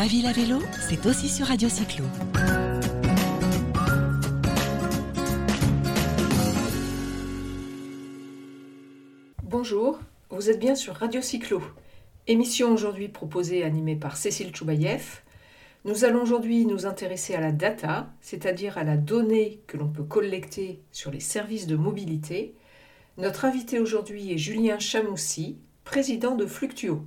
Ma ville à vélo, c'est aussi sur Radio Cyclo. Bonjour, vous êtes bien sur Radio Cyclo. Émission aujourd'hui proposée et animée par Cécile Choubaïev. Nous allons aujourd'hui nous intéresser à la data, c'est-à-dire à la donnée que l'on peut collecter sur les services de mobilité. Notre invité aujourd'hui est Julien Chamoussi, président de Fluctuo.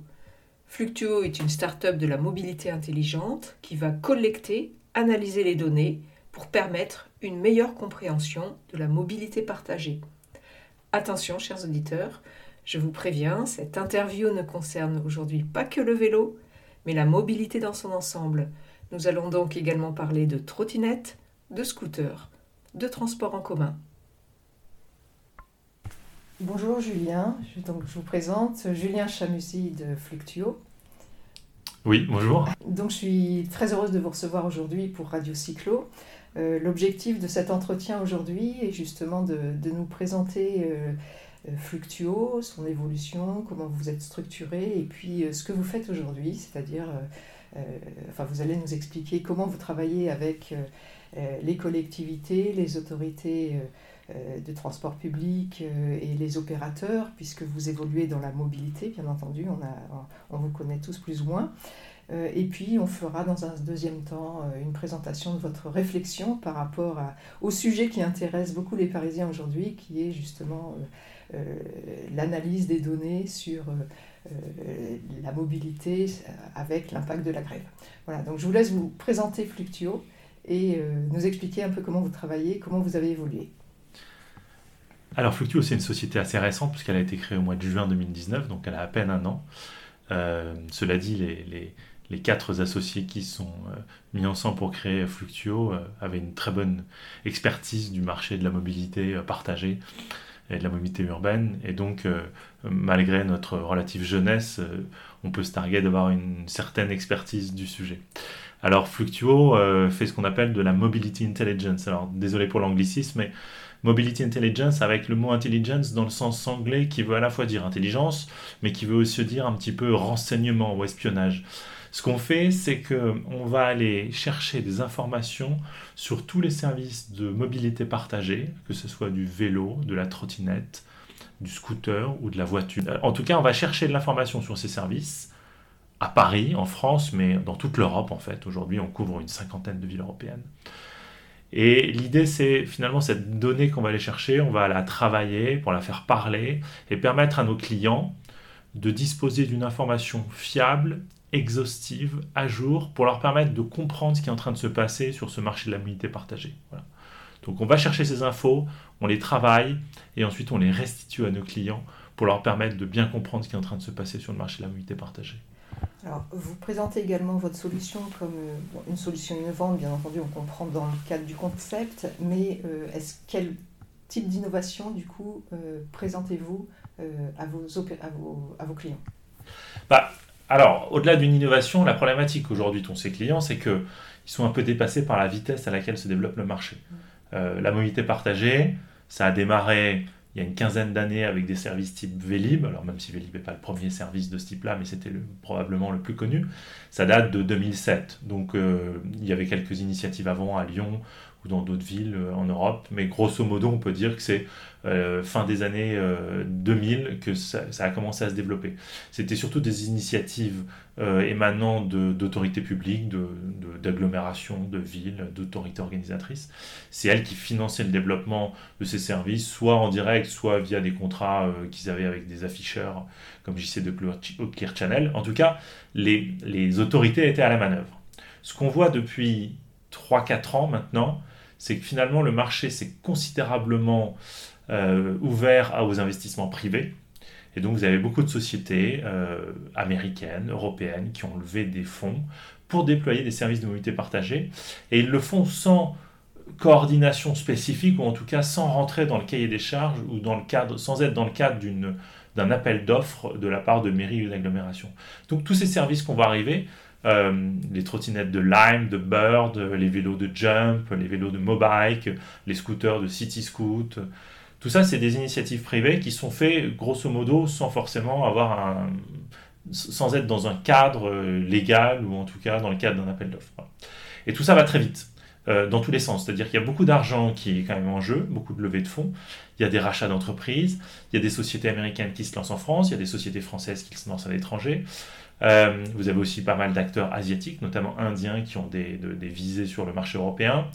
Fluctuo est une start-up de la mobilité intelligente qui va collecter, analyser les données pour permettre une meilleure compréhension de la mobilité partagée. Attention, chers auditeurs, je vous préviens, cette interview ne concerne aujourd'hui pas que le vélo, mais la mobilité dans son ensemble. Nous allons donc également parler de trottinettes, de scooters, de transports en commun. Bonjour Julien, je, donc, je vous présente Julien Chamusy de Fluctuo. Oui, bonjour. Donc je suis très heureuse de vous recevoir aujourd'hui pour Radio Cyclo. Euh, l'objectif de cet entretien aujourd'hui est justement de, nous présenter euh, euh, Fluctuo, son évolution, comment vous êtes structuré et puis ce que vous faites aujourd'hui, c'est-à-dire, enfin vous allez nous expliquer comment vous travaillez avec les collectivités, les autorités de transport public euh, et les opérateurs, puisque vous évoluez dans la mobilité, bien entendu, on, a, on vous connaît tous plus ou moins. Euh, et puis, on fera dans un deuxième temps une présentation de votre réflexion par rapport au sujet qui intéresse beaucoup les Parisiens aujourd'hui, qui est justement l'analyse des données sur la mobilité avec l'impact de la grève. Voilà, donc je vous laisse vous présenter Fluctuo et nous expliquer un peu comment vous travaillez, comment vous avez évolué. Alors Fluctuo, c'est une société assez récente puisqu'elle a été créée au mois de juin 2019, donc elle a à peine un an. Euh, cela dit, les, quatre associés qui sont euh, mis ensemble pour créer Fluctuo euh, avaient une très bonne expertise du marché de la mobilité partagée et de la mobilité urbaine. Et donc, malgré notre relative jeunesse, on peut se targuer d'avoir une certaine expertise du sujet. Alors Fluctuo fait ce qu'on appelle de la mobility intelligence. Alors désolé pour l'anglicisme, mais Mobility Intelligence avec le mot intelligence dans le sens anglais qui veut à la fois dire intelligence, mais qui veut aussi dire un petit peu renseignement ou espionnage. Ce qu'on fait, c'est qu'on va aller chercher des informations sur tous les services de mobilité partagée, que ce soit du vélo, de la trottinette, du scooter ou de la voiture. En tout cas, on va chercher de l'information sur ces services à Paris, en France, mais dans toute l'Europe en fait. Aujourd'hui, on couvre une cinquantaine de villes européennes. Et l'idée, c'est finalement cette donnée qu'on va aller chercher, on va la travailler pour la faire parler et permettre à nos clients de disposer d'une information fiable, exhaustive, à jour, pour leur permettre de comprendre ce qui est en train de se passer sur ce marché de la mobilité partagée. Donc on va chercher ces infos, on les travaille et ensuite on les restitue à nos clients pour leur permettre de bien comprendre ce qui est en train de se passer sur le marché de la mobilité partagée. Alors, vous présentez également votre solution comme euh, une solution innovante, bien entendu, on comprend dans le cadre du concept, mais euh, est-ce quel type d'innovation, du coup, euh, présentez-vous à, vos, à, vos, à vos clients? Bah, Alors, au-delà d'une innovation, la problématique aujourd'hui de ces clients, c'est qu'ils sont un peu dépassés par la vitesse à laquelle se développe le marché. Mmh. la mobilité partagée, ça a démarré il y a une quinzaine d'années avec des services type Vélib, alors même si Vélib n'est pas le premier service de ce type-là, mais c'était probablement le plus connu, ça date de 2007. Donc euh, il y avait quelques initiatives avant à Lyon dans d'autres villes euh, en Europe, mais grosso modo on peut dire que c'est euh, fin des années 2000 que ça, a commencé à se développer. C'était surtout des initiatives émanant d'autorités publiques, d'agglomérations, de, de, villes, d'autorités organisatrices. C'est elles qui finançaient le développement de ces services, soit en direct, soit via des contrats qu'ils avaient avec des afficheurs comme JC de Clear Channel. En tout cas, les, les autorités étaient à la manœuvre. Ce qu'on voit depuis 3-4 ans maintenant, c'est que finalement le marché s'est considérablement euh, ouvert aux investissements privés. Et donc vous avez beaucoup de sociétés euh, américaines, européennes, qui ont levé des fonds pour déployer des services de mobilité partagée. Et ils le font sans coordination spécifique, ou en tout cas sans rentrer dans le cahier des charges, ou dans le cadre, sans être dans le cadre d'un appel d'offres de la part de mairies ou d'agglomérations. Donc tous ces services qu'on va arriver, euh, les trottinettes de Lime, de Bird, les vélos de Jump, les vélos de Mobike, les scooters de City Scoot. Tout ça, c'est des initiatives privées qui sont faites grosso modo sans forcément avoir un, sans être dans un cadre légal ou en tout cas dans le cadre d'un appel d'offres. Et tout ça va très vite. dans tous les sens. C'est-à-dire qu'il y a beaucoup d'argent qui est quand même en jeu, beaucoup de levées de fonds. Il y a des rachats d'entreprises, il y a des sociétés américaines qui se lancent en France, il y a des sociétés françaises qui se lancent à l'étranger. Euh, vous avez aussi pas mal d'acteurs asiatiques, notamment indiens, qui ont des, des, visées sur le marché européen.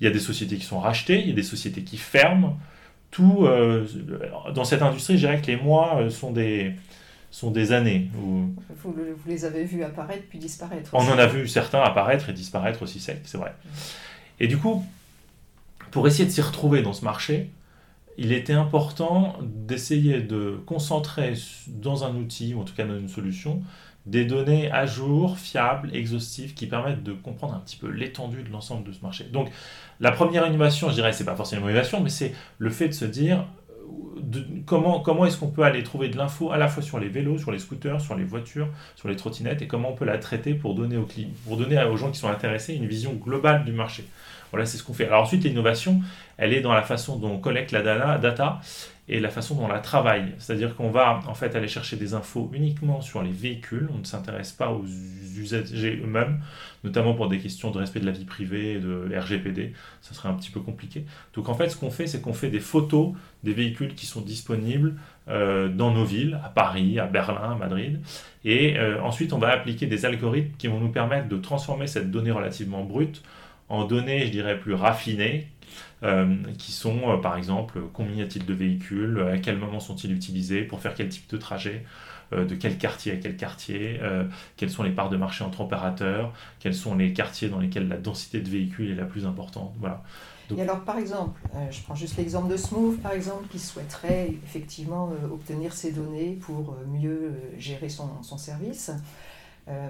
Il y a des sociétés qui sont rachetées, il y a des sociétés qui ferment. Tout, euh, dans cette industrie, je dirais que les mois euh, sont des, sont des années. Où... Vous, les avez vus apparaître puis disparaître. On en a vu certains apparaître et disparaître aussi secs, c'est vrai. Et du coup, pour essayer de s'y retrouver dans ce marché, il était important d'essayer de concentrer dans un outil, ou en tout cas dans une solution, des données à jour, fiables, exhaustives, qui permettent de comprendre un petit peu l'étendue de l'ensemble de ce marché. Donc, la première innovation, je dirais, c'est pas forcément une innovation, mais c'est le fait de se dire comment, comment est-ce qu'on peut aller trouver de l'info à la fois sur les vélos, sur les scooters, sur les voitures, sur les trottinettes, et comment on peut la traiter pour donner aux, pour donner aux gens qui sont intéressés une vision globale du marché. Voilà, c'est ce qu'on fait. Alors ensuite, l'innovation, elle est dans la faison dont on collecte la data et la façon dont on la travaille. C'est-à-dire qu'on va en fait aller chercher des infos uniquement sur les véhicules, on ne s'intéresse pas aux usagers eux-mêmes, notamment pour des questions de respect de la vie privée, de RGPD, ça serait un petit peu compliqué. Donc en fait, ce qu'on fait, c'est qu'on fait des photos des véhicules qui sont disponibles euh, dans nos villes, à Paris, à Berlin, à Madrid, et euh, ensuite on va appliquer des algorithmes qui vont nous permettre de transformer cette donnée relativement brute en données, je dirais, plus raffinées, qui sont, euh, par exemple, combien y a-t-il de véhicules, à quel moment sont-ils utilisés, pour faire quel type de trajet, euh, de quel quartier à quel quartier, quelles sont les parts de marché entre opérateurs, quels sont les quartiers dans lesquels la densité de véhicules est la plus importante. Voilà. Et alors, par exemple, je prends juste l'exemple de Smooth, par exemple, qui souhaiterait effectivement obtenir ces données pour mieux gérer son, son service. Euh,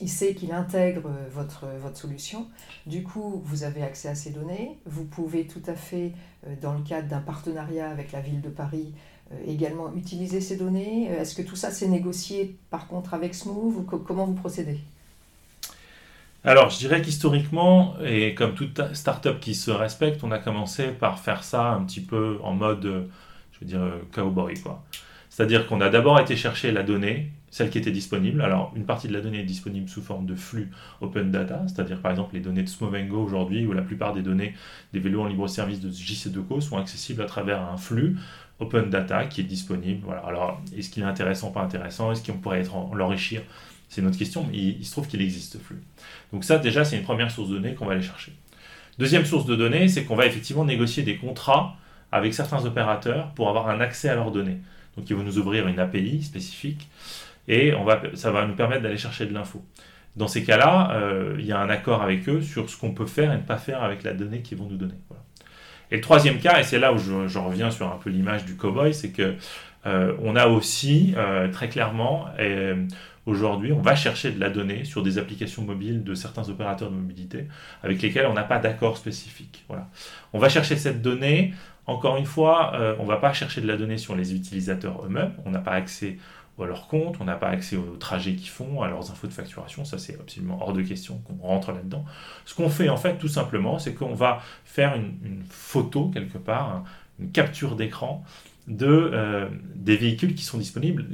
il sait qu'il intègre votre, votre solution. Du coup, vous avez accès à ces données. Vous pouvez tout à fait, euh, dans le cadre d'un partenariat avec la ville de Paris, euh, également utiliser ces données. Est-ce que tout ça s'est négocié par contre avec Smooth ou comment vous procédez? Alors, je dirais qu'historiquement, et comme toute start-up qui se respecte, on a commencé par faire ça un petit peu en mode, je veux dire, cowboy, quoi. C'est-à-dire qu'on a d'abord été chercher la donnée, celle qui était disponible. Alors, une partie de la donnée est disponible sous forme de flux open data, c'est-à-dire par exemple les données de Smovengo aujourd'hui, où la plupart des données des vélos en libre service de JC2Co sont accessibles à travers un flux open data qui est disponible. Voilà. Alors, est-ce qu'il est intéressant, pas intéressant? Est-ce qu'on pourrait l'enrichir? C'est notre question, mais il, se trouve qu'il existe ce flux. Donc ça, déjà, c'est une première source de données qu'on va aller chercher. Deuxième source de données, c'est qu'on va effectivement négocier des contrats avec certains opérateurs pour avoir un accès à leurs données. Donc ils vont nous ouvrir une API spécifique et ça va nous permettre d'aller chercher de l'info. Dans ces cas-là, euh, il y a un accord avec eux sur ce qu'on peut faire et ne pas faire avec la donnée qu'ils vont nous donner. Et le troisième cas, et c'est là où je, reviens sur un peu l'image du cowboy, c'est que euh, on a aussi euh, très clairement aujourd'hui, on va chercher de la donnée sur des applications mobiles de certains opérateurs de mobilité avec lesquels on n'a pas d'accord spécifique. On va chercher cette donnée. Encore une fois, on ne va pas chercher de la donnée sur les utilisateurs eux-mêmes. On n'a pas accès leur compte, on n'a pas accès aux trajets qu'ils font, à leurs infos de facturation, ça c'est absolument hors de question qu'on rentre là-dedans. Ce qu'on fait en fait tout simplement, c'est qu'on va faire une, photo quelque part, une capture d'écran de, euh, des véhicules qui sont disponibles.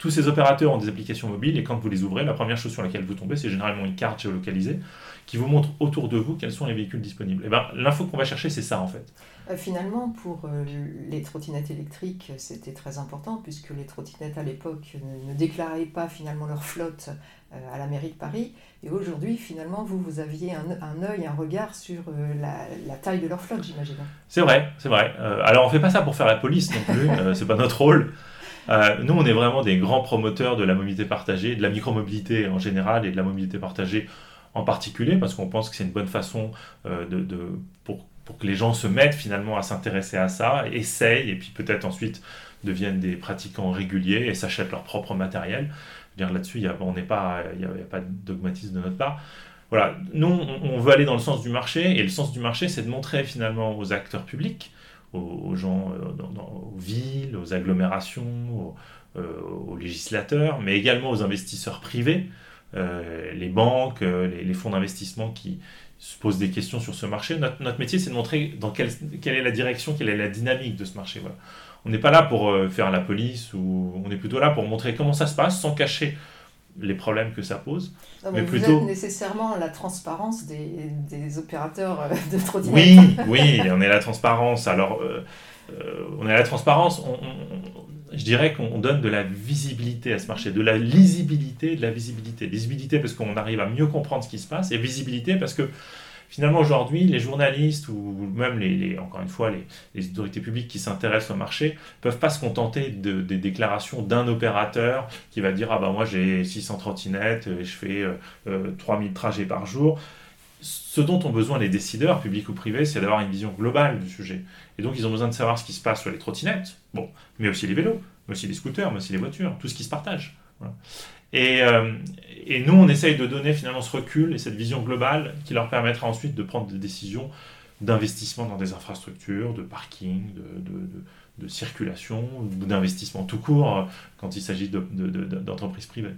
Tous ces opérateurs ont des applications mobiles et quand vous les ouvrez, la première chose sur laquelle vous tombez, c'est généralement une carte géolocalisée qui vous montre autour de vous quels sont les véhicules disponibles. Et eh ben, l'info qu'on va chercher, c'est ça en fait. Euh, finalement, pour euh, les trottinettes électriques, c'était très important puisque les trottinettes à l'époque ne, déclaraient pas finalement leur flotte euh, à la mairie de Paris. Et aujourd'hui, finalement, vous, vous aviez un, un œil, un regard sur la, taille de leur flotte, j'imagine. C'est vrai, c'est vrai. alors, on ne fait pas ça pour faire la police non plus, c'est pas notre rôle. Nous, on est vraiment des grands promoteurs de la mobilité partagée, de la micromobilité en général et de la mobilité partagée en particulier, parce qu'on pense que c'est une bonne façon de, pour que les gens se mettent finalement à s'intéresser à ça, essayent, et puis peut-être ensuite deviennent des pratiquants réguliers et s'achètent leur propre matériel. Là-dessus, il n'y a, pas, a, pas de dogmatisme de notre part. Voilà, nous, on, veut aller dans le sens du marché, et le sens du marché, c'est de montrer finalement aux acteurs publics, aux, gens, euh, aux villes, aux agglomérations, aux, euh, législateurs, mais également aux investisseurs privés, euh, les banques, les fonds d'investissement qui, se pose des questions sur ce marché. Notre, métier, c'est de montrer dans quelle, quelle, est la direction, quelle est la dynamique de ce marché. On n'est pas là pour faire la police, ou on est plutôt là pour montrer comment ça se passe sans cacher les problèmes que ça pose. mais, vous êtes nécessairement la transparence des, des opérateurs euh, de trottinette. Oui, oui, on est la transparence. Alors, euh, on est la transparence. je dirais qu'on donne de la visibilité à ce marché, de la lisibilité, de la visibilité. Lisibilité parce qu'on arrive à mieux comprendre ce qui se passe, et visibilité parce que finalement aujourd'hui, les journalistes ou même les, encore une fois les, autorités publiques qui s'intéressent au marché peuvent pas se contenter de, des déclarations d'un opérateur qui va dire ah bah moi j'ai 600 trottinettes et je fais 3000 euh, trajets par jour. Ce dont ont besoin les décideurs, publics ou privés, c'est d'avoir une vision globale du sujet. Et donc ils ont besoin de savoir ce qui se passe sur les trottinettes, bon, mais aussi les vélos, mais aussi les scooters, mais aussi les voitures, tout ce qui se partage. Et, euh, et, nous, on essaye de donner finalement ce recul et cette vision globale qui leur permettra ensuite de prendre des décisions d'investissement dans des infrastructures, de parking, de, circulation, d'investissement tout court euh, quand il s'agit d'entreprises privées.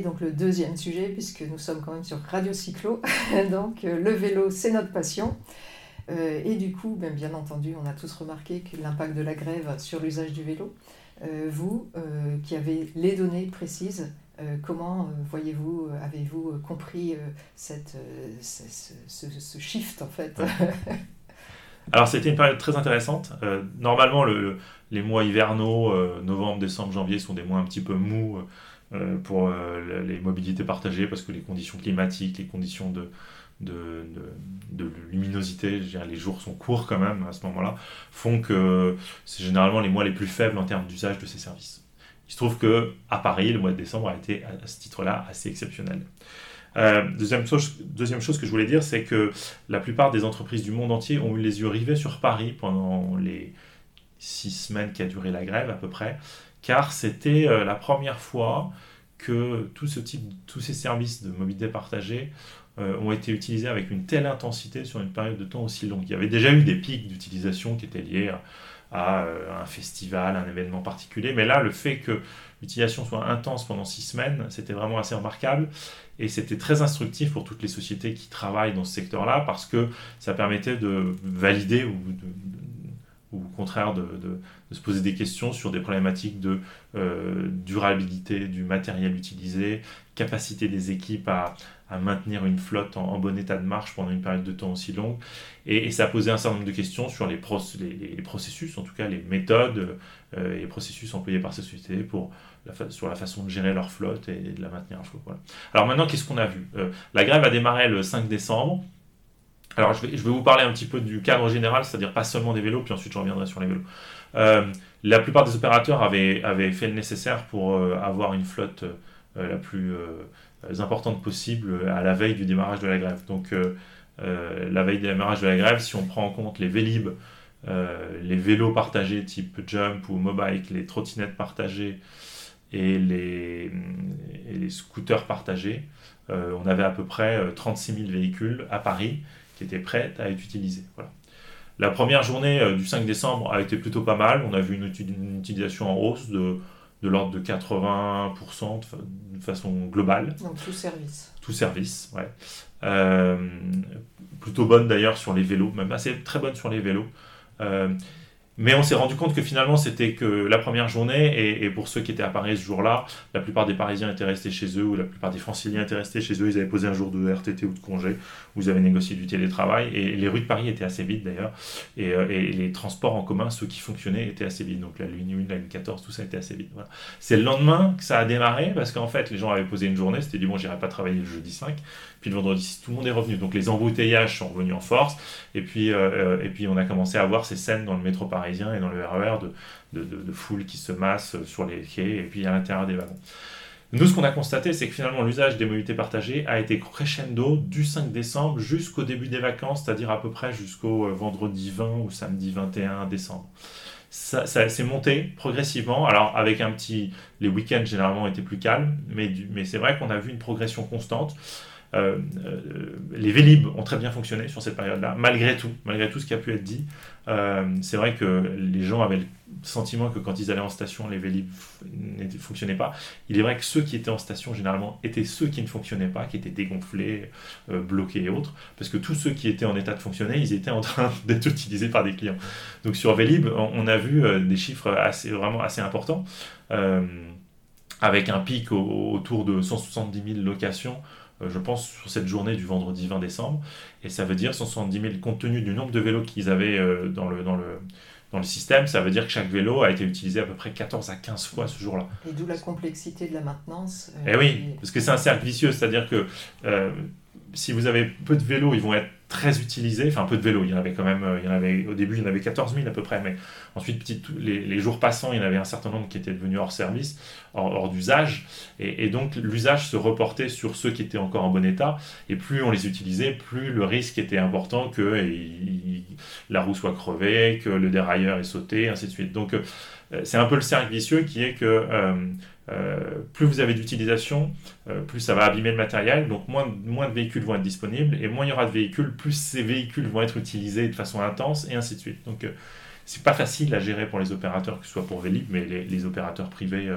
Donc le deuxième sujet, puisque nous sommes quand même sur Radio Cyclo. donc euh, le vélo, c'est notre passion. Euh, et du coup, ben, bien entendu, on a tous remarqué que l'impact de la grève sur l'usage du vélo. Euh, vous, qui avez les données précises, comment voyez-vous, avez-vous compris cette, ce, shift en fait? Alors c'était une période très intéressante. normalement, le, les mois hivernaux, novembre, décembre, janvier, sont des mois un petit peu mous pour euh, les mobilités partagées parce que les conditions climatiques, les conditions de, luminosité, les jours sont courts quand même à ce moment-là, font que c'est généralement les mois les plus faibles en termes d'usage de ces services. Il se trouve que à Paris, le mois de décembre a été à ce titre-là assez exceptionnel. Euh, deuxième, chose, deuxième chose que je voulais dire, c'est que la plupart des entreprises du monde entier ont eu les yeux rivés sur Paris pendant les six semaines qui a duré la grève à peu près, car c'était euh, la première fois que tous ces services de mobilité partagée euh, ont été utilisés avec une telle intensité sur une période de temps aussi longue. Il y avait déjà eu des pics d'utilisation qui étaient liés à, euh, un festival, un événement particulier, mais là, le fait que l'utilisation soit intense pendant six semaines, c'était vraiment assez remarquable. Et c'était très instructif pour toutes les sociétés qui travaillent dans ce secteur-là parce que ça permettait de valider ou de, ou au contraire de, de, se poser des questions sur des problématiques de euh, durabilité du matériel utilisé, capacité des équipes à, à maintenir une flotte en, bon état de marche pendant une période de temps aussi longue. Et, ça a posé un certain nombre de questions sur les, les, processus, en tout cas les méthodes euh, et les processus employés par ces sociétés pour sur la façon de gérer leur flotte et, de la maintenir à flot. Voilà. Alors maintenant, qu'est-ce qu'on a vu? Euh, La grève a démarré le 5 décembre. Alors je vais, vous parler un petit peu du cadre général, c'est-à-dire pas seulement des vélos, puis ensuite je reviendrai sur les vélos. Euh, la plupart des opérateurs avaient, fait le nécessaire pour avoir une flotte la plus importante possible à la veille du démarrage de la grève. Donc euh, la veille du démarrage de la grève, si on prend en compte les Vélib, euh, les vélos partagés type Jump ou Mobike, les trottinettes partagées et les, les scooters partagés, euh, on avait à peu près 36 000 véhicules à Paris qui étaient prêts à être utilisés. Voilà. La première journée du 5 décembre a été plutôt pas mal. On a vu une, utilisation en hausse de, de l'ordre de 80% de, façon globale. Donc tout service. Tout service, ouais. Euh, plutôt bonne d'ailleurs sur les vélos, même assez très bonne sur les vélos. Euh, mais on s'est rendu compte que finalement, c'était que la première journée, et, pour ceux qui étaient à Paris ce jour-là, la plupart des Parisiens étaient restés chez eux, ou la plupart des Franciliens étaient restés chez eux, ils avaient posé un jour de RTT ou de congé, où ils avaient négocié du télétravail, et les rues de Paris étaient assez vides d'ailleurs, et, euh, les transports en commun, ceux qui fonctionnaient, étaient assez vides. Donc la ligne 1, la ligne 14, tout ça était assez vide. C'est le lendemain que ça a démarré, parce qu'en fait, les gens avaient posé une journée, c'était dit, bon, j'irai pas travailler le jeudi 5, puis le vendredi, tout le monde est revenu. Donc les embouteillages sont revenus en force. Et puis, euh, euh, et puis on a commencé à voir ces scènes dans le métro parisien et dans le RER e de, de, foule qui se massent sur les quais et puis à l'intérieur des wagons. Nous, ce qu'on a constaté, c'est que finalement, l'usage des mobilités partagées a été crescendo du 5 décembre jusqu'au début des vacances, c'est-à-dire à peu près jusqu'au euh, vendredi 20 ou samedi 21 décembre. Ça, ça s'est monté progressivement. Alors, avec un petit. Les week-ends, généralement, étaient plus calmes, mais, mais c'est vrai qu'on a vu une progression constante. Euh, euh, les Vélib ont très bien fonctionné sur cette période-là, malgré tout, malgré tout ce qui a pu être dit. Euh, c'est vrai que les gens avaient le sentiment que quand ils allaient en station, les Vélib ne fonctionnaient pas. Il est vrai que ceux qui étaient en station, généralement, étaient ceux qui ne fonctionnaient pas, qui étaient dégonflés, bloqués et autres, parce que tous ceux qui étaient en état de fonctionner, ils étaient en train d'être utilisés par des clients. Donc sur Vélib, on a vu des chiffres assez, vraiment assez importants, avec un pic autour de 170 000 locations je pense, sur cette journée du vendredi 20 décembre. Et ça veut dire 170 000, compte tenu du nombre de vélos qu'ils avaient euh, dans le, dans, le, dans le système, ça veut dire que chaque vélo a été utilisé à peu près 14 à 15 fois ce jour-là. Et d'où la complexité de la maintenance. Euh, eh oui, parce que c'est un cercle vicieux, c'est-à-dire que si vous avez peu de vélos, ils vont être très utilisés, enfin peu de vélos, il y en avait quand même, il y en avait, au début il y en avait 14 000 à peu près, mais ensuite les, jours passants, il y en avait un certain nombre qui étaient devenus hors service, hors, d'usage, et, donc l'usage se reportait sur ceux qui étaient encore en bon état, et plus on les utilisait, plus le risque était important que la roue soit crevée, que le dérailleur est sauté, ainsi de suite. Donc euh, c'est un peu le cercle vicieux qui est que euh, euh, plus vous avez d'utilisation, euh, plus ça va abîmer le matériel, donc moins, moins de véhicules vont être disponibles, et moins il y aura de véhicules, plus ces véhicules vont être utilisés de façon intense, et ainsi de suite. Donc euh, c'est pas facile à gérer pour les opérateurs, que ce soit pour Vélib, mais les, opérateurs privés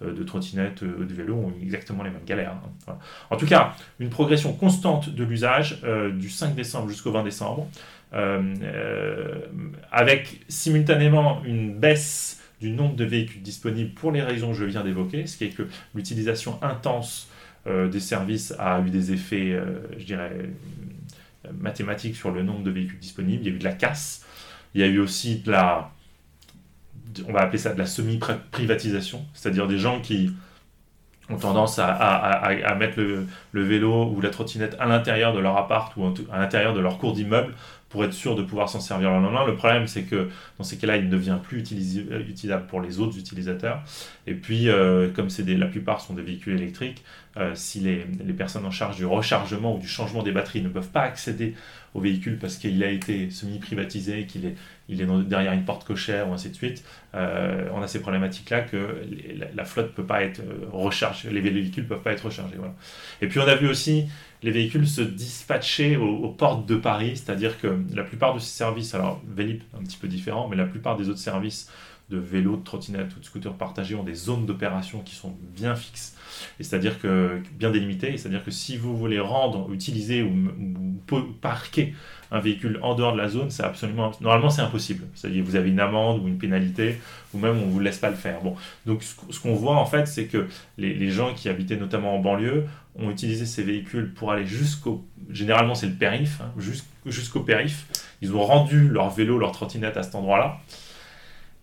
de trottinettes, de vélos ont exactement les mêmes galères. Hein. En tout cas, une progression constante de l'usage du 5 décembre jusqu'au 20 décembre, avec simultanément une baisse du nombre de véhicules disponibles pour les raisons que je viens d'évoquer, ce qui est que l'utilisation intense euh, des services a eu des effets, euh, je dirais, euh, mathématiques sur le nombre de véhicules disponibles. Il y a eu de la casse, il y a eu aussi de la, on va appeler ça de la semi-privatisation, c'est-à-dire des gens qui ont tendance à, mettre le, vélo ou la trottinette à l'intérieur de leur appart ou à l'intérieur de leur cours d'immeuble pour être sûr de pouvoir s'en servir le lendemain. Le problème, c'est que dans ces cas-là, il ne devient plus utilisable pour les autres utilisateurs. Et puis, euh, comme la plupart sont des véhicules électriques, euh, si les, les, personnes en charge du rechargement ou du changement des batteries ne peuvent pas accéder au véhicule parce qu'il a été semi-privatisé, qu'il est, il est derrière une porte cochère ou ainsi de suite, euh, on a ces problématiques-là que la, flotte peut pas être rechargée, les véhicules ne peuvent pas être rechargés. Voilà. Et puis on a vu aussi les véhicules se dispatchaient aux, portes de Paris, c'est-à-dire que la plupart de ces services, alors Vélib un petit peu différent, mais la plupart des autres services de vélos, de trottinettes ou de scooters partagés ont des zones d'opération qui sont bien fixes, et c'est-à-dire que bien délimitées, c'est-à-dire que si vous voulez rendre, utiliser ou, ou parquer un véhicule en dehors de la zone, c'est absolument normalement c'est impossible. C'est-à-dire vous avez une amende ou une pénalité, ou même on vous laisse pas le faire. Bon, donc ce, qu'on voit en fait, c'est que les, gens qui habitaient notamment en banlieue ont utilisé ces véhicules pour aller jusqu'au. Généralement, c'est le périph, hein, jusqu'au périph. Ils ont rendu leur vélo, leur trottinette à cet endroit-là.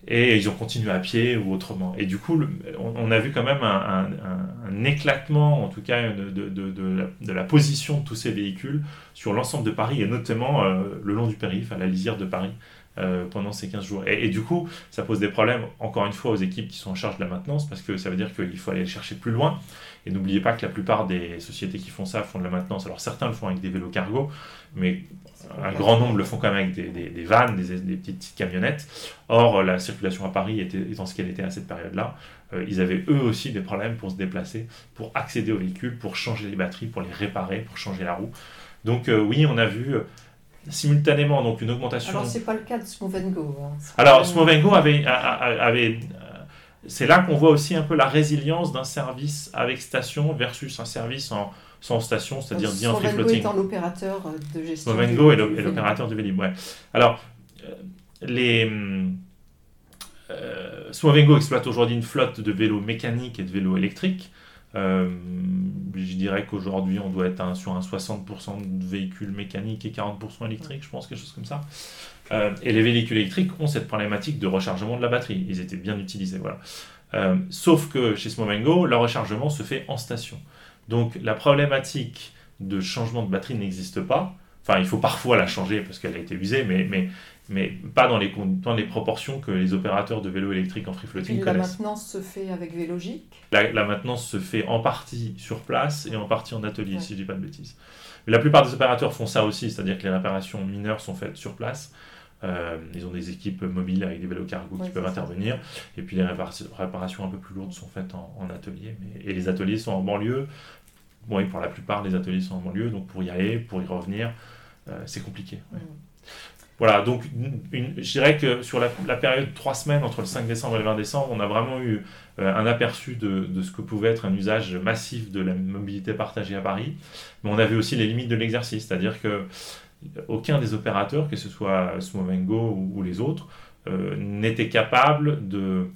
Et ils ont continué à pied ou autrement. Et du coup, on, a vu quand même un, éclatement, en tout cas, de, la, position de tous ces véhicules sur l'ensemble de Paris, et notamment euh, le long du périph', à la lisière de Paris. Euh, pendant ces 15 jours. Et, du coup, ça pose des problèmes, encore une fois, aux équipes qui sont en charge de la maintenance, parce que ça veut dire qu'il faut aller chercher plus loin. Et n'oubliez pas que la plupart des sociétés qui font ça font de la maintenance. Alors certains le font avec des vélos cargo, mais un grand nombre le font quand même avec des, des, vannes, des, des petites, camionnettes. Or, la circulation à Paris était, étant ce qu'elle était à cette période-là, euh, ils avaient eux aussi des problèmes pour se déplacer, pour accéder aux véhicules, pour changer les batteries, pour les réparer, pour changer la roue. Donc euh, oui, on a vu simultanément donc une augmentation. Alors c'est pas le cas de Smovengo. Hein. Alors Smovengo avait, avait c'est là qu'on voit aussi un peu la résilience d'un service avec station versus un service en, sans station, c'est-à-dire dit en free floating. étant l'opérateur de gestion. Smovengo est l'opérateur de Vélib. Ouais. Alors euh, les euh, Smovengo exploite aujourd'hui une flotte de vélos mécaniques et de vélos électriques. Euh, je dirais qu'aujourd'hui, on doit être sur un 60% de véhicules mécaniques et 40% électriques, je pense, quelque chose comme ça. Euh, et les véhicules électriques ont cette problématique de rechargement de la batterie. Ils étaient bien utilisés, voilà. Euh, sauf que chez Smovengo, le rechargement se fait en station. Donc la problématique de changement de batterie n'existe pas. Enfin, il faut parfois la changer parce qu'elle a été usée, mais, mais mais pas dans les, dans les proportions que les opérateurs de vélos électriques en free floating connaissent. La maintenance se fait avec Vélogique la, la, maintenance se fait en partie sur place et en partie en atelier, si je ne dis pas de bêtises. Mais la plupart des opérateurs font ça aussi, c'est-à-dire que les réparations mineures sont faites sur place. Euh, ils ont des équipes mobiles avec des vélos cargo qui peuvent intervenir. Et puis les réparations un peu plus lourdes sont faites en, atelier. Mais, et les ateliers sont en banlieue. Bon, pour la plupart, les ateliers sont en banlieue. Donc pour y aller, pour y revenir, euh, c'est compliqué. Mm. Voilà, donc je dirais que sur la, période de trois semaines entre le 5 décembre et le 20 décembre, on a vraiment eu euh, un aperçu de, ce que pouvait être un usage massif de la mobilité partagée à Paris. Mais on avait aussi les limites de l'exercice, c'est-à-dire que aucun des opérateurs, que ce soit Smovengo ou, les autres, euh, n'était capable de,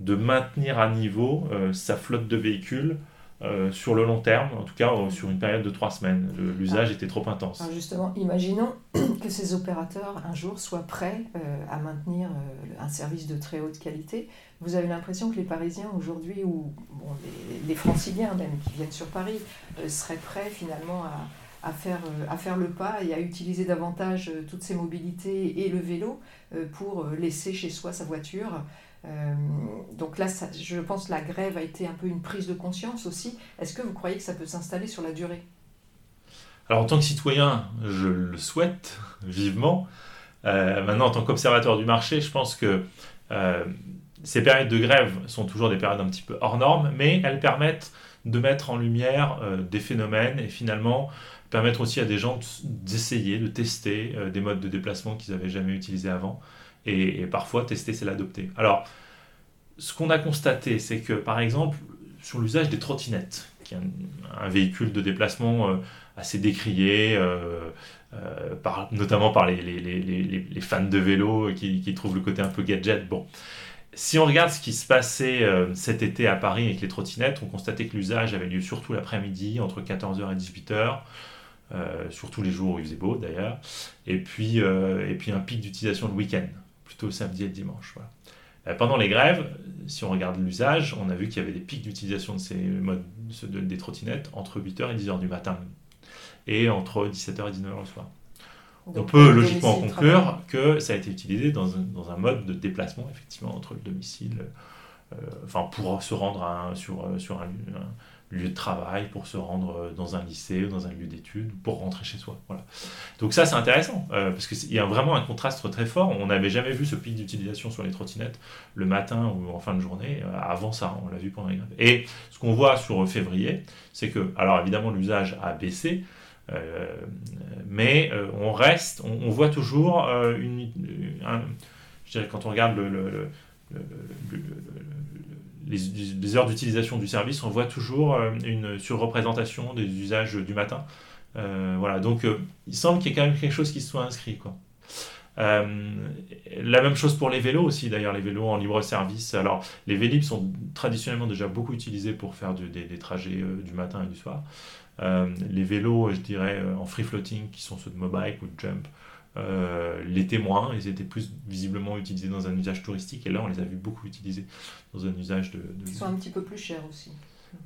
de, maintenir à niveau euh, sa flotte de véhicules euh, sur le long terme, en tout cas euh, sur une période de trois semaines. L'usage était trop intense. justement, imaginons que ces opérateurs un jour soient prêts euh, à maintenir un service de très haute qualité. Vous avez l'impression que les Parisiens aujourd'hui, ou bon, les, franciliens même qui viennent sur Paris, seraient prêts finalement à, à faire, à faire le pas et à utiliser davantage toutes ces mobilités et le vélo pour laisser chez soi sa voiture euh, donc là, je pense que la grève a été un peu une prise de conscience aussi. Est-ce que vous croyez que ça peut s'installer sur la durée? Alors en tant que citoyen, je le souhaite vivement. Euh, maintenant, en tant qu'observateur du marché, je pense que euh, ces périodes de grève sont toujours des périodes un petit peu hors normes, mais elles permettent de mettre en lumière des phénomènes et finalement permettre aussi à des gens d'essayer, de tester des modes de déplacement qu'ils n'avaient jamais utilisés avant et, parfois tester, c'est l'adopter. Alors, ce qu'on a constaté, c'est que par exemple, sur l'usage des trottinettes, qui est un, véhicule de déplacement euh, assez décrié, euh, euh, notamment par les, fans de vélo qui, trouvent le côté un peu gadget. Bon, si on regarde ce qui se passait cet été à Paris avec les trottinettes, on constatait que l'usage avait lieu surtout l'après-midi, entre 14h et 18h. Surtout les jours où il faisait beau d'ailleurs, et puis, et puis un pic d'utilisation le week-end plutôt samedi et dimanche. Euh, pendant les grèves, si on regarde l'usage, on a vu qu'il y avait des pics d'utilisation de ces modes des trottinettes entre 8h et 10h du matin et entre 17h et 19h le soir. on peut logiquement conclure que ça a été utilisé dans un, mode de déplacement, effectivement, entre le domicile, euh, enfin, pour se rendre sur, sur un, lieu de travail, pour se rendre euh, dans un lycée ou dans un lieu d'études, pour rentrer chez soi. Voilà. Donc ça, c'est intéressant, euh, parce qu'il y a vraiment un contraste très fort. On n'avait jamais vu ce pic d'utilisation sur les trottinettes le matin ou en fin de journée. Euh, avant ça, on l'a vu pendant les grèves. Et ce qu'on voit sur février, c'est que, alors évidemment, l'usage a baissé, mais on reste, on, voit toujours une, je dirais, quand on regarde le les, heures d'utilisation du service, on voit toujours euh, une surreprésentation des usages du matin. Euh, voilà, donc euh, il semble qu'il y ait quand même quelque chose qui soit inscrit. Euh, la même chose pour les vélos aussi, d'ailleurs, les vélos en libre service. Alors, les Vélib sont traditionnellement déjà beaucoup utilisés pour faire des, trajets euh, du matin et du soir. Euh, les vélos, je dirais, en free floating, qui sont ceux de Mobike ou de Jump, les témoins, ils étaient plus visiblement utilisés dans un usage touristique, et là, on les a vu beaucoup utilisés dans un usage de. Ils sont un petit peu plus chers aussi.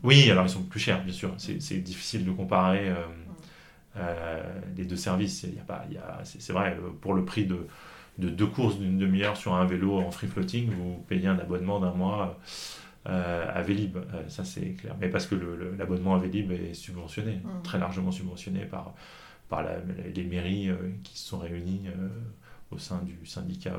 Oui, alors ils sont plus chers, bien sûr. C'est difficile de comparer. Euh, les deux services. Il y a pas, il y a, c'est, vrai, euh, pour le prix de, de deux courses d'une demi-heure sur un vélo en free floating, vous payez un abonnement d'un mois euh, à Vélib. ça, c'est clair. Mais parce que l'abonnement à Vélib est subventionné, mmh. très largement subventionné par, par les mairies qui se sont réunies au sein du syndicat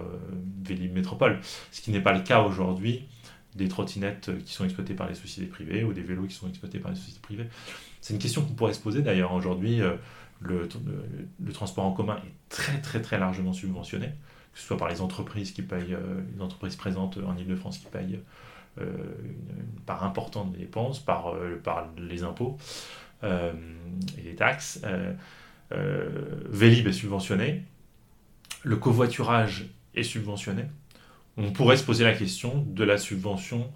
Vélib Métropole. Ce qui n'est pas le cas aujourd'hui des trottinettes qui sont exploitées par les sociétés privées ou des vélos qui sont exploités par les sociétés privées. C'est une question qu'on pourrait se poser d'ailleurs. Aujourd'hui, euh, le, transport en commun est très très très largement subventionné, que ce soit par les entreprises qui payent, euh, les entreprises présentes en Ile-de-France qui payent euh, une, part importante des dépenses, par, par les impôts et les taxes. Vélib est subventionné, le covoiturage est subventionné. On pourrait se poser la question de la subvention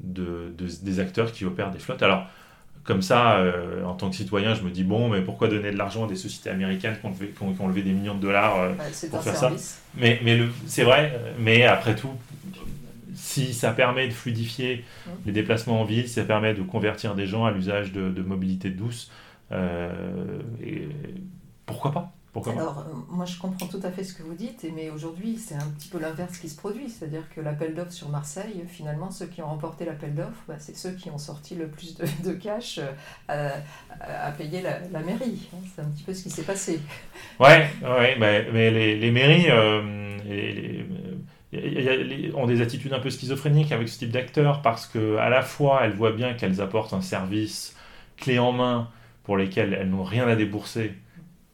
de, des acteurs qui opèrent des flottes. Alors, comme ça, euh, en tant que citoyen, je me dis bon, mais pourquoi donner de l'argent à des sociétés américaines qui ont, levé, des millions de dollars euh, pour faire ça Mais, mais c'est vrai, mais après tout, si ça permet de fluidifier mmh. les déplacements en ville, si ça permet de convertir des gens à l'usage de, mobilité douce, euh, et pourquoi pas? Alors, euh, moi, je comprends tout à fait ce que vous dites, mais aujourd'hui, c'est un petit peu l'inverse qui se produit. C'est-à-dire que l'appel d'offres sur Marseille, finalement, ceux qui ont remporté l'appel d'offres, bah, c'est ceux qui ont sorti le plus de, cash euh, à, payer la, mairie. C'est un petit peu ce qui s'est passé. Ouais, ouais mais, les, mairies euh, ont des attitudes un peu schizophréniques avec ce type d'acteurs parce qu'à la fois, elles voient bien qu'elles apportent un service clé en main pour lesquels elles n'ont rien à débourser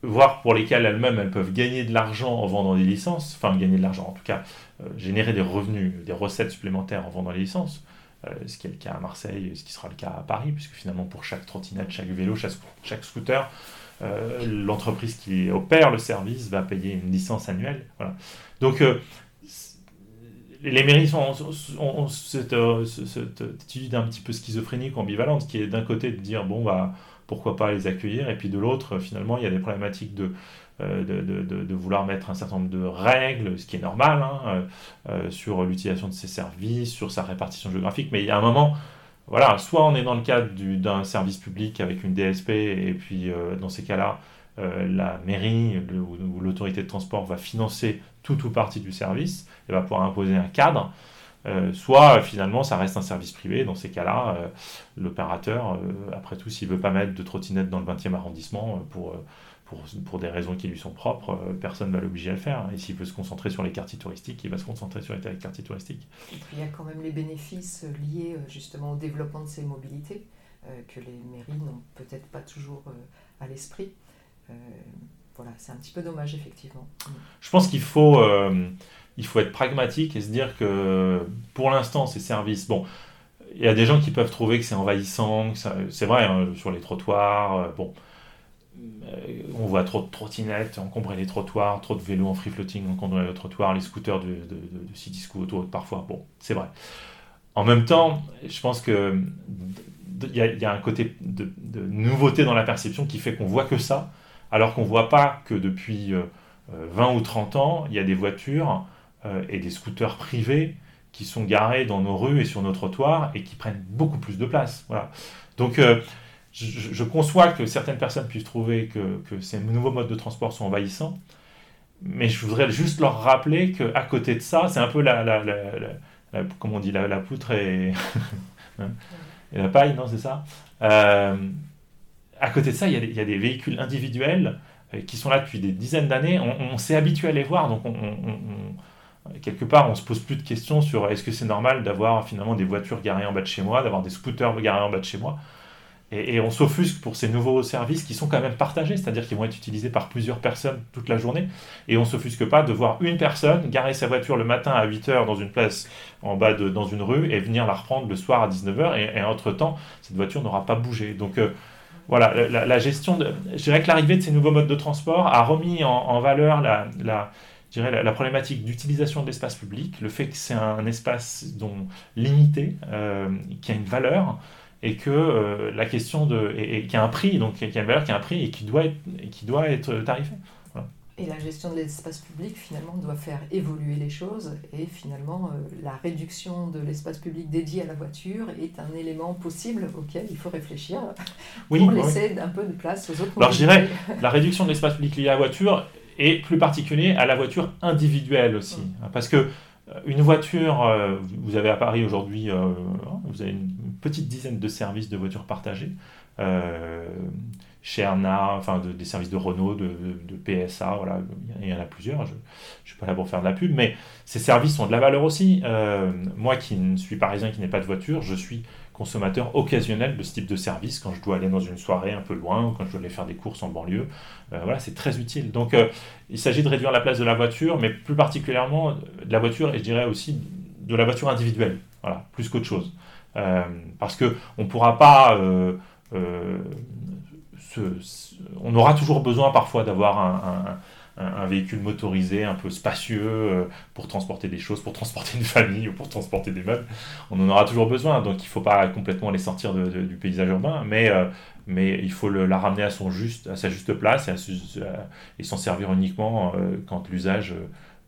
voire pour lesquelles elles-mêmes elles peuvent gagner de l'argent en vendant des licences, enfin gagner de l'argent en tout cas, euh, générer des revenus, des recettes supplémentaires en vendant les licences, euh, ce qui est le cas à Marseille, ce qui sera le cas à Paris, puisque finalement pour chaque trottinette, chaque vélo, chaque, scooter, euh, l'entreprise qui opère le service va payer une licence annuelle. Donc les mairies sont, ont, cette, cette, attitude un petit peu schizophrénique, ambivalente, qui est d'un côté de dire bon bah pourquoi pas les accueillir Et puis de l'autre, finalement, il y a des problématiques de, euh, vouloir mettre un certain nombre de règles, ce qui est normal, hein, euh, euh, sur l'utilisation de ces services, sur sa répartition géographique. Mais il y a un moment, voilà, soit on est dans le cadre d'un service public avec une DSP, et puis dans ces cas-là, la mairie ou l'autorité de transport va financer tout ou partie du service et va pouvoir imposer un cadre. Euh, soit finalement ça reste un service privé. Dans ces cas-là, euh, l'opérateur, euh, après tout, s'il veut pas mettre de trottinette dans le 20e arrondissement pour, pour, pour, des raisons qui lui sont propres, personne ne va l'obliger à le faire. Et s'il veut se concentrer sur les quartiers touristiques, il va se concentrer sur les quartiers touristiques. Et puis il y a quand même les bénéfices liés justement au développement de ces mobilités que les mairies n'ont peut-être pas toujours à l'esprit. Voilà, c'est un petit peu dommage effectivement. Je pense qu'il faut il faut être pragmatique et se dire que pour l'instant, ces services, bon, il y a des gens qui peuvent trouver que c'est envahissant, c'est vrai, hein, sur les trottoirs, euh, bon, euh, on voit trop de trottinettes encombrer les trottoirs, trop de vélos en free floating encombrer les trottoirs, les scooters de, de, de, city scoot parfois, bon, c'est vrai. En même temps, je pense que il y, a un côté de, nouveauté dans la perception qui fait qu'on voit que ça, alors qu'on ne voit pas que depuis 20 euh, ou 30 ans, il y a des voitures euh, et des scooters privés qui sont garés dans nos rues et sur nos trottoirs et qui prennent beaucoup plus de place. Voilà. Donc, euh, je, conçois que certaines personnes puissent trouver que, ces nouveaux modes de transport sont envahissants, mais je voudrais juste leur rappeler qu'à côté de ça, c'est un peu la, on dit, la, poutre et, hein, et la paille, non, c'est ça? Euh, À côté de ça, il y, a, des véhicules individuels qui sont là depuis des dizaines d'années. On, s'est habitué à les voir, donc on, quelque part, on se pose plus de questions sur est-ce que c'est normal d'avoir finalement des voitures garées en bas de chez moi, d'avoir des scooters garés en bas de chez moi? Et, on s'offusque pour ces nouveaux services qui sont quand même partagés, c'est-à-dire qu'ils vont être utilisés par plusieurs personnes toute la journée. Et on s'offusque pas de voir une personne garer sa voiture le matin à 8h dans une place en bas de, dans une rue et venir la reprendre le soir à 19h. Et, entre-temps, cette voiture n'aura pas bougé. Donc, euh, voilà, la, gestion de. Je dirais que l'arrivée de ces nouveaux modes de transport a remis en, valeur la, problématique d'utilisation de l'espace public, le fait que c'est un espace dont, limité, euh, qui a une valeur, et que euh, la question de. Et, qui a un prix, donc qui a une valeur qui a un prix et qui doit être, qui doit être tarifé. Et la gestion de l'espace public, finalement, doit faire évoluer les choses. Et finalement, euh, la réduction de l'espace public dédié à la voiture est un élément possible auquel il faut réfléchir pour laisser un peu de place aux autres. Alors, je dirais, la réduction de l'espace public lié à la voiture est plus particulier à la voiture individuelle aussi. Parce que euh, une voiture, euh, vous avez à Paris aujourd'hui, vous avez une petite dizaine de services de voitures partagées chez enfin des services de Renault, de, PSA, voilà, il y en a plusieurs, je ne suis pas là pour faire de la pub, mais ces services ont de la valeur aussi. Euh, moi qui ne suis parisien, qui n'ai pas de voiture, je suis consommateur occasionnel de ce type de service quand je dois aller dans une soirée un peu loin quand je dois aller faire des courses en banlieue. Euh, voilà, c'est très utile. Donc euh, il s'agit de réduire la place de la voiture, mais plus particulièrement de la voiture et je dirais aussi de la voiture individuelle, voilà, plus qu'autre chose. parce qu'on ne pourra pas on aura toujours besoin parfois d'avoir un, véhicule motorisé un peu spacieux euh, pour transporter des choses, pour transporter une famille ou pour transporter des meubles. On en aura toujours besoin, donc il ne faut pas complètement les sortir du paysage urbain, mais, euh, il faut la ramener à, son juste, sa juste place et, s'en servir uniquement euh, quand l'usage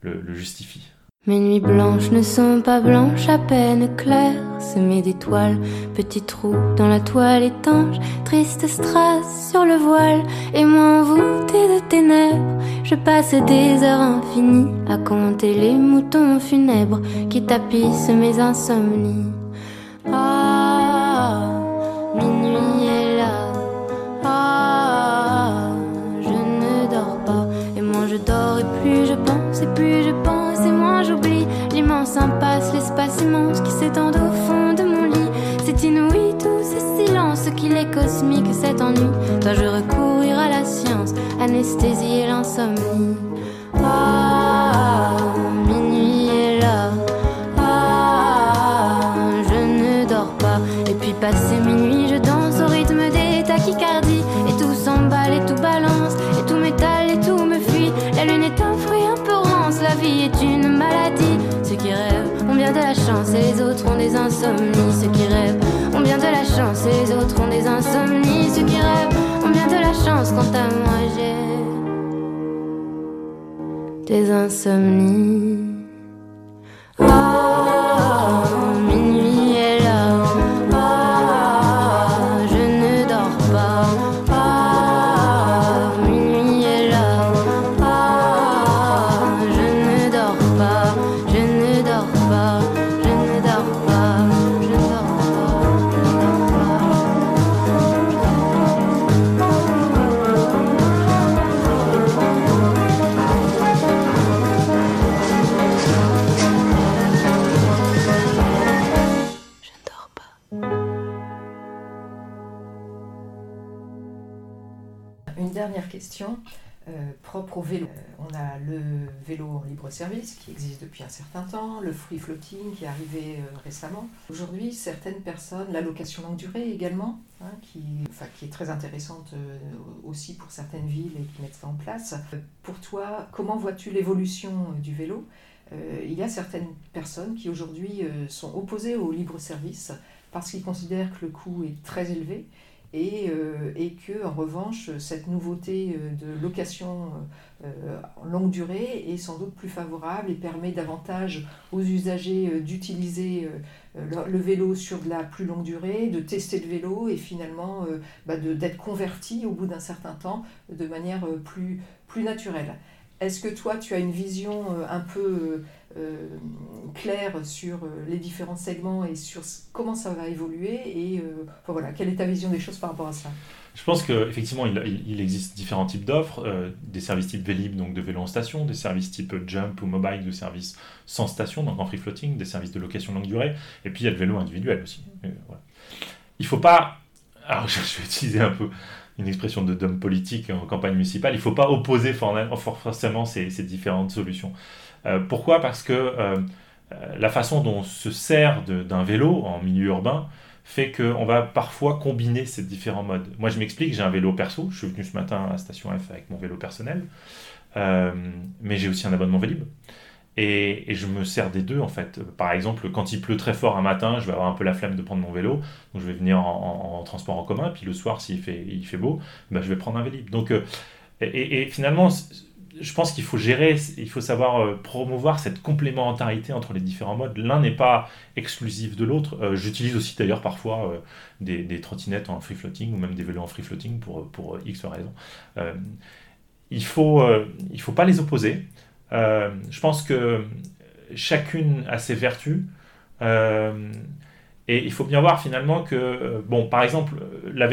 le justifie. Mes nuits blanches ne sont pas blanches, à peine claires, semées d'étoiles, petits trous dans la toile étanche, triste strass sur le voile, et moi envoûtée de ténèbres, je passe des heures infinies à compter les moutons funèbres qui tapissent mes insomnies. Ah, immense qui s'étend au fond de mon lit. C'est inouï tout ce silence qu'il est cosmique cet ennui. Dois-je recourir à la science, anesthésier l'insomnie? Les autres ont des insomnies. Ceux qui rêvent ont bien de la chance les autres ont des insomnies. Ceux qui rêvent ont bien de la chance. Quant à moi, j'ai des insomnies. Propre au vélo. Euh, on a le vélo en libre service qui existe depuis un certain temps, le free floating qui est arrivé euh, récemment. Aujourd'hui, certaines personnes, la location longue durée également, hein, qui, qui est très intéressante euh, aussi pour certaines villes et qui mettent ça en place. Pour toi, comment vois-tu l'évolution du vélo? Il y a certaines personnes qui aujourd'hui sont opposées au libre service parce qu'ils considèrent que le coût est très élevé et, euh, et, que en revanche cette nouveauté euh, de location euh, longue durée est sans doute plus favorable et permet davantage aux usagers d'utiliser le, vélo sur de la plus longue durée, de tester le vélo et finalement bah, d'être converti au bout d'un certain temps de manière plus naturelle. Est-ce que toi, tu as une vision un peu euh, clair sur euh, les différents segments et sur comment ça va évoluer et euh, voilà, quelle est ta vision des choses par rapport à ça? Je pense qu'effectivement, il, il, existe différents types d'offres, des services type Vélib, donc de vélo en station, des services type Jump ou Mobile, de services sans station, donc en free floating, des services de location longue durée, et puis il y a le vélo individuel aussi. Il faut pas, alors je vais utiliser un peu une expression de d'homme politique en campagne municipale, il ne faut pas opposer forcément ces, différentes solutions. Euh, pourquoi? Parce que euh, la façon dont on se sert d'un vélo en milieu urbain fait qu'on va parfois combiner ces différents modes. Moi, je m'explique, j'ai un vélo perso, je suis venu ce matin à Station F avec mon vélo personnel, euh, mais j'ai aussi un abonnement Vélib. Et, je me sers des deux en fait. Par exemple, quand il pleut très fort un matin, je vais avoir un peu la flemme de prendre mon vélo, donc je vais venir en, transport en commun. Puis le soir, s'il fait, il fait beau, ben, je vais prendre un Vélib. Donc, euh, et, finalement, je pense qu'il faut gérer, il faut savoir euh, promouvoir cette complémentarité entre les différents modes. L'un n'est pas exclusif de l'autre. Euh, j'utilise aussi d'ailleurs parfois des, trottinettes en free floating ou même des vélos en free floating pour, pour X raisons. il faut, il faut pas les opposer. Je pense que chacune a ses vertus. et il faut bien voir finalement que, bon, par exemple, la,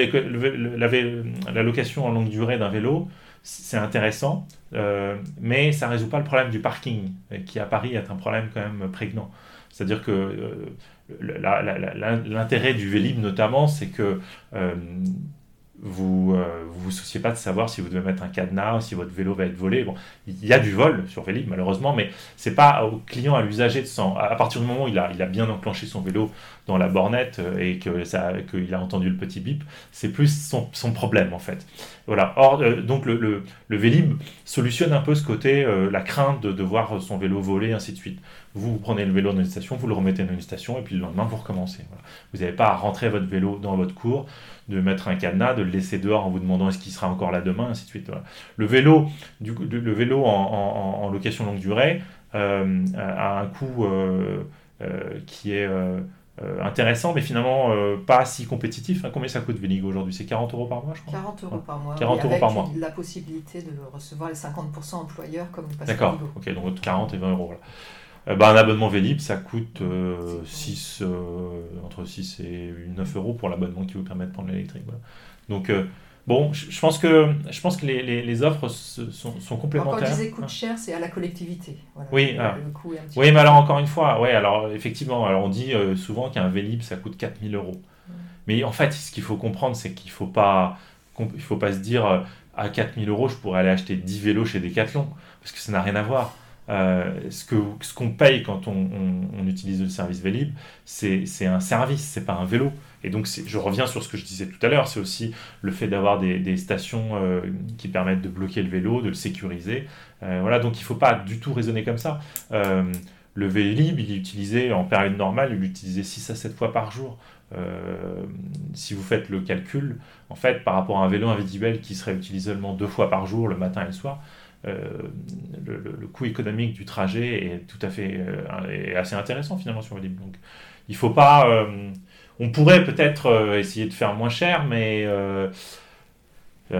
location en longue durée d'un vélo, c'est intéressant, euh, mais ça ne résout pas le problème du parking, euh, qui à Paris est un problème quand même prégnant. C'est-à-dire que euh, l'intérêt du Vélib notamment, c'est que vous euh, vous, souciez pas de savoir si vous devez mettre un cadenas, si votre vélo va être volé. Bon, il y a du vol sur Vélib malheureusement, mais c'est pas au client, à l'usager de s'en. À partir du moment où il a, il a bien enclenché son vélo dans la bornette euh, et que ça, qu'il a entendu le petit bip, c'est plus son, son, problème en fait. Voilà. Or, euh, donc le, le, le, Vélib solutionne un peu ce côté, la crainte de, de voir son vélo voler, ainsi de suite. Vous, prenez le vélo dans une station, vous le remettez dans une station, et puis le lendemain, vous recommencez. Vous n'avez pas à rentrer votre vélo dans votre cours, de mettre un cadenas, de le laisser dehors en vous demandant est-ce qu'il sera encore là demain, ainsi de suite. Le vélo, du, le vélo en, location longue durée euh, a un coût euh, euh, qui est intéressant, mais finalement pas si compétitif. Hein, combien ça coûte Véligo aujourd'hui? C'est 40 euros par mois, je crois 40 euros par mois. 40 euros par mois. la possibilité de recevoir les 50% employeurs comme le D'accord, ok, donc 40 et 20 euros. Bah, un abonnement Vélib, ça coûte 6, euh, euh, entre 6 et 9 euros pour l'abonnement qui vous permet de prendre l'électrique. Donc, bon, je, pense que, je pense que les, les, les offres sont, sont, complémentaires. Quand je disais coûte cher, c'est à la collectivité. oui, ah. oui mais alors encore une fois, ouais, alors effectivement, alors on dit souvent qu'un Vélib, ça coûte 4000 euros. Mais en fait, ce qu'il faut comprendre, c'est qu'il ne faut, pas, il faut pas se dire à 4000 euros, je pourrais aller acheter 10 vélos chez Decathlon, parce que ça n'a rien à voir. Euh, ce qu'on ce qu'on paye quand on, utilise le service Vélib, c'est un service, c'est pas un vélo. Et donc, je reviens sur ce que je disais tout à l'heure, c'est aussi le fait d'avoir des, des, stations euh, qui permettent de bloquer le vélo, de le sécuriser. Euh, voilà, donc il ne faut pas du tout raisonner comme ça. le Vélib, il est utilisé en période normale, il est utilisé 6 à 7 fois par jour. si vous faites le calcul, en fait, par rapport à un vélo individuel qui serait utilisé seulement deux fois par jour, le matin et le soir, euh, le, coût économique du trajet est tout à fait euh, assez intéressant finalement sur Vélib. Donc il faut pas. Euh, on pourrait peut-être essayer de faire moins cher, mais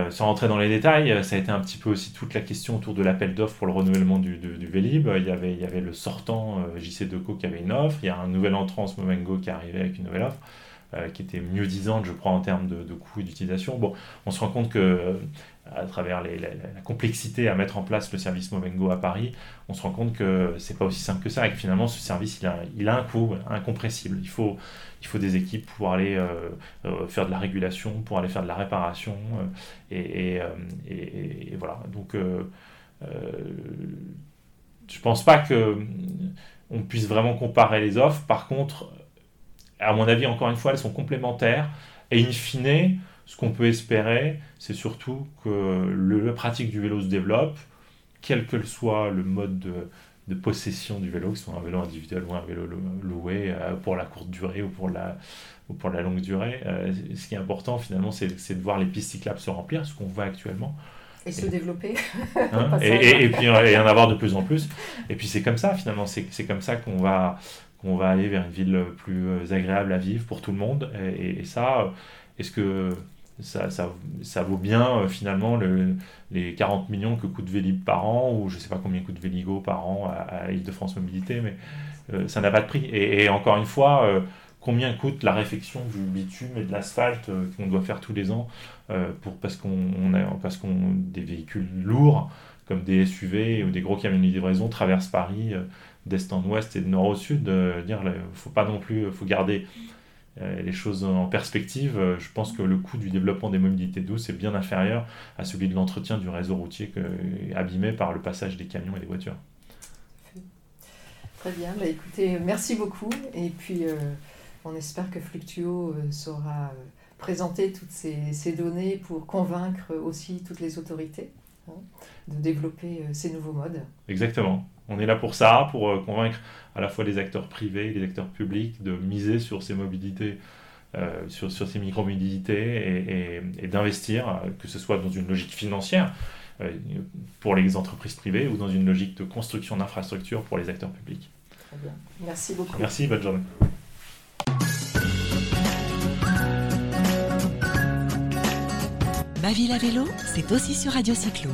sans rentrer dans les détails, ça a été un petit peu aussi toute la question autour de l'appel d'offres pour le renouvellement du, du, Vélib. Il y, avait, il y avait le sortant JC Deco qui avait une offre, il y a un nouvel entrant Momengo qui arrivait avec une nouvelle offre. Qui était mieux disante, je crois, en termes de, coût et d'utilisation. Bon, on se rend compte que à travers la, complexité à mettre en place le service Movengo à Paris, on se rend compte que c'est pas aussi simple que ça et que finalement ce service il a, un coût incompressible. Il faut, il faut des équipes pour aller euh, euh, faire de la régulation, pour aller faire de la réparation euh, et, et, voilà. Donc je pense pas que on puisse vraiment comparer les offres. Par contre, à mon avis, encore une fois, elles sont complémentaires et in fine ce qu'on peut espérer, c'est surtout que la pratique du vélo se développe, quel que soit le mode de, possession du vélo, que ce soit un vélo individuel ou un vélo loué euh, pour la courte durée ou pour la, ou pour la longue durée. Euh, ce qui est important finalement, c'est de voir les pistes cyclables se remplir, ce qu'on voit actuellement. Et, se développer. Hein, et, puis et en avoir de plus en plus. Et puis c'est comme ça finalement, c'est comme ça qu'on va, qu'on va aller vers une ville plus agréable à vivre pour tout le monde. Et, ça, est-ce que ça, vaut bien euh, finalement le, les 40 millions que coûte Vélib par an, ou je ne sais pas combien coûte Véligo par an à, Île-de-France Mobilité, mais euh, ça n'a pas de prix. Et, encore une fois, euh, combien coûte la réfection du bitume et de l'asphalte qu'on doit faire tous les ans parce qu'on parce des véhicules lourds comme des SUV ou des gros camions de livraison traversent Paris d'est en ouest et de nord au sud. dire, faut pas non plus, faut garder euh, les choses en perspective, euh, je pense que le coût du développement des mobilités douces est bien inférieur à celui de l'entretien du réseau routier abîmé par le passage des camions et des voitures. Très bien, bah, écoutez, merci beaucoup. Et puis, euh, On espère que Fluctuo saura présenter toutes ces, données pour convaincre aussi toutes les autorités hein, de développer ces nouveaux modes. Exactement. On est là pour ça, pour convaincre à la fois les acteurs privés et les acteurs publics de miser sur ces mobilités euh, sur, sur, ces micro-mobilités et, d'investir, que ce soit dans une logique financière euh, pour les entreprises privées ou dans une logique de construction d'infrastructures pour les acteurs publics. Très bien. Merci beaucoup. Merci, bonne journée. Ma ville à vélo, c'est aussi sur Radio Cyclo.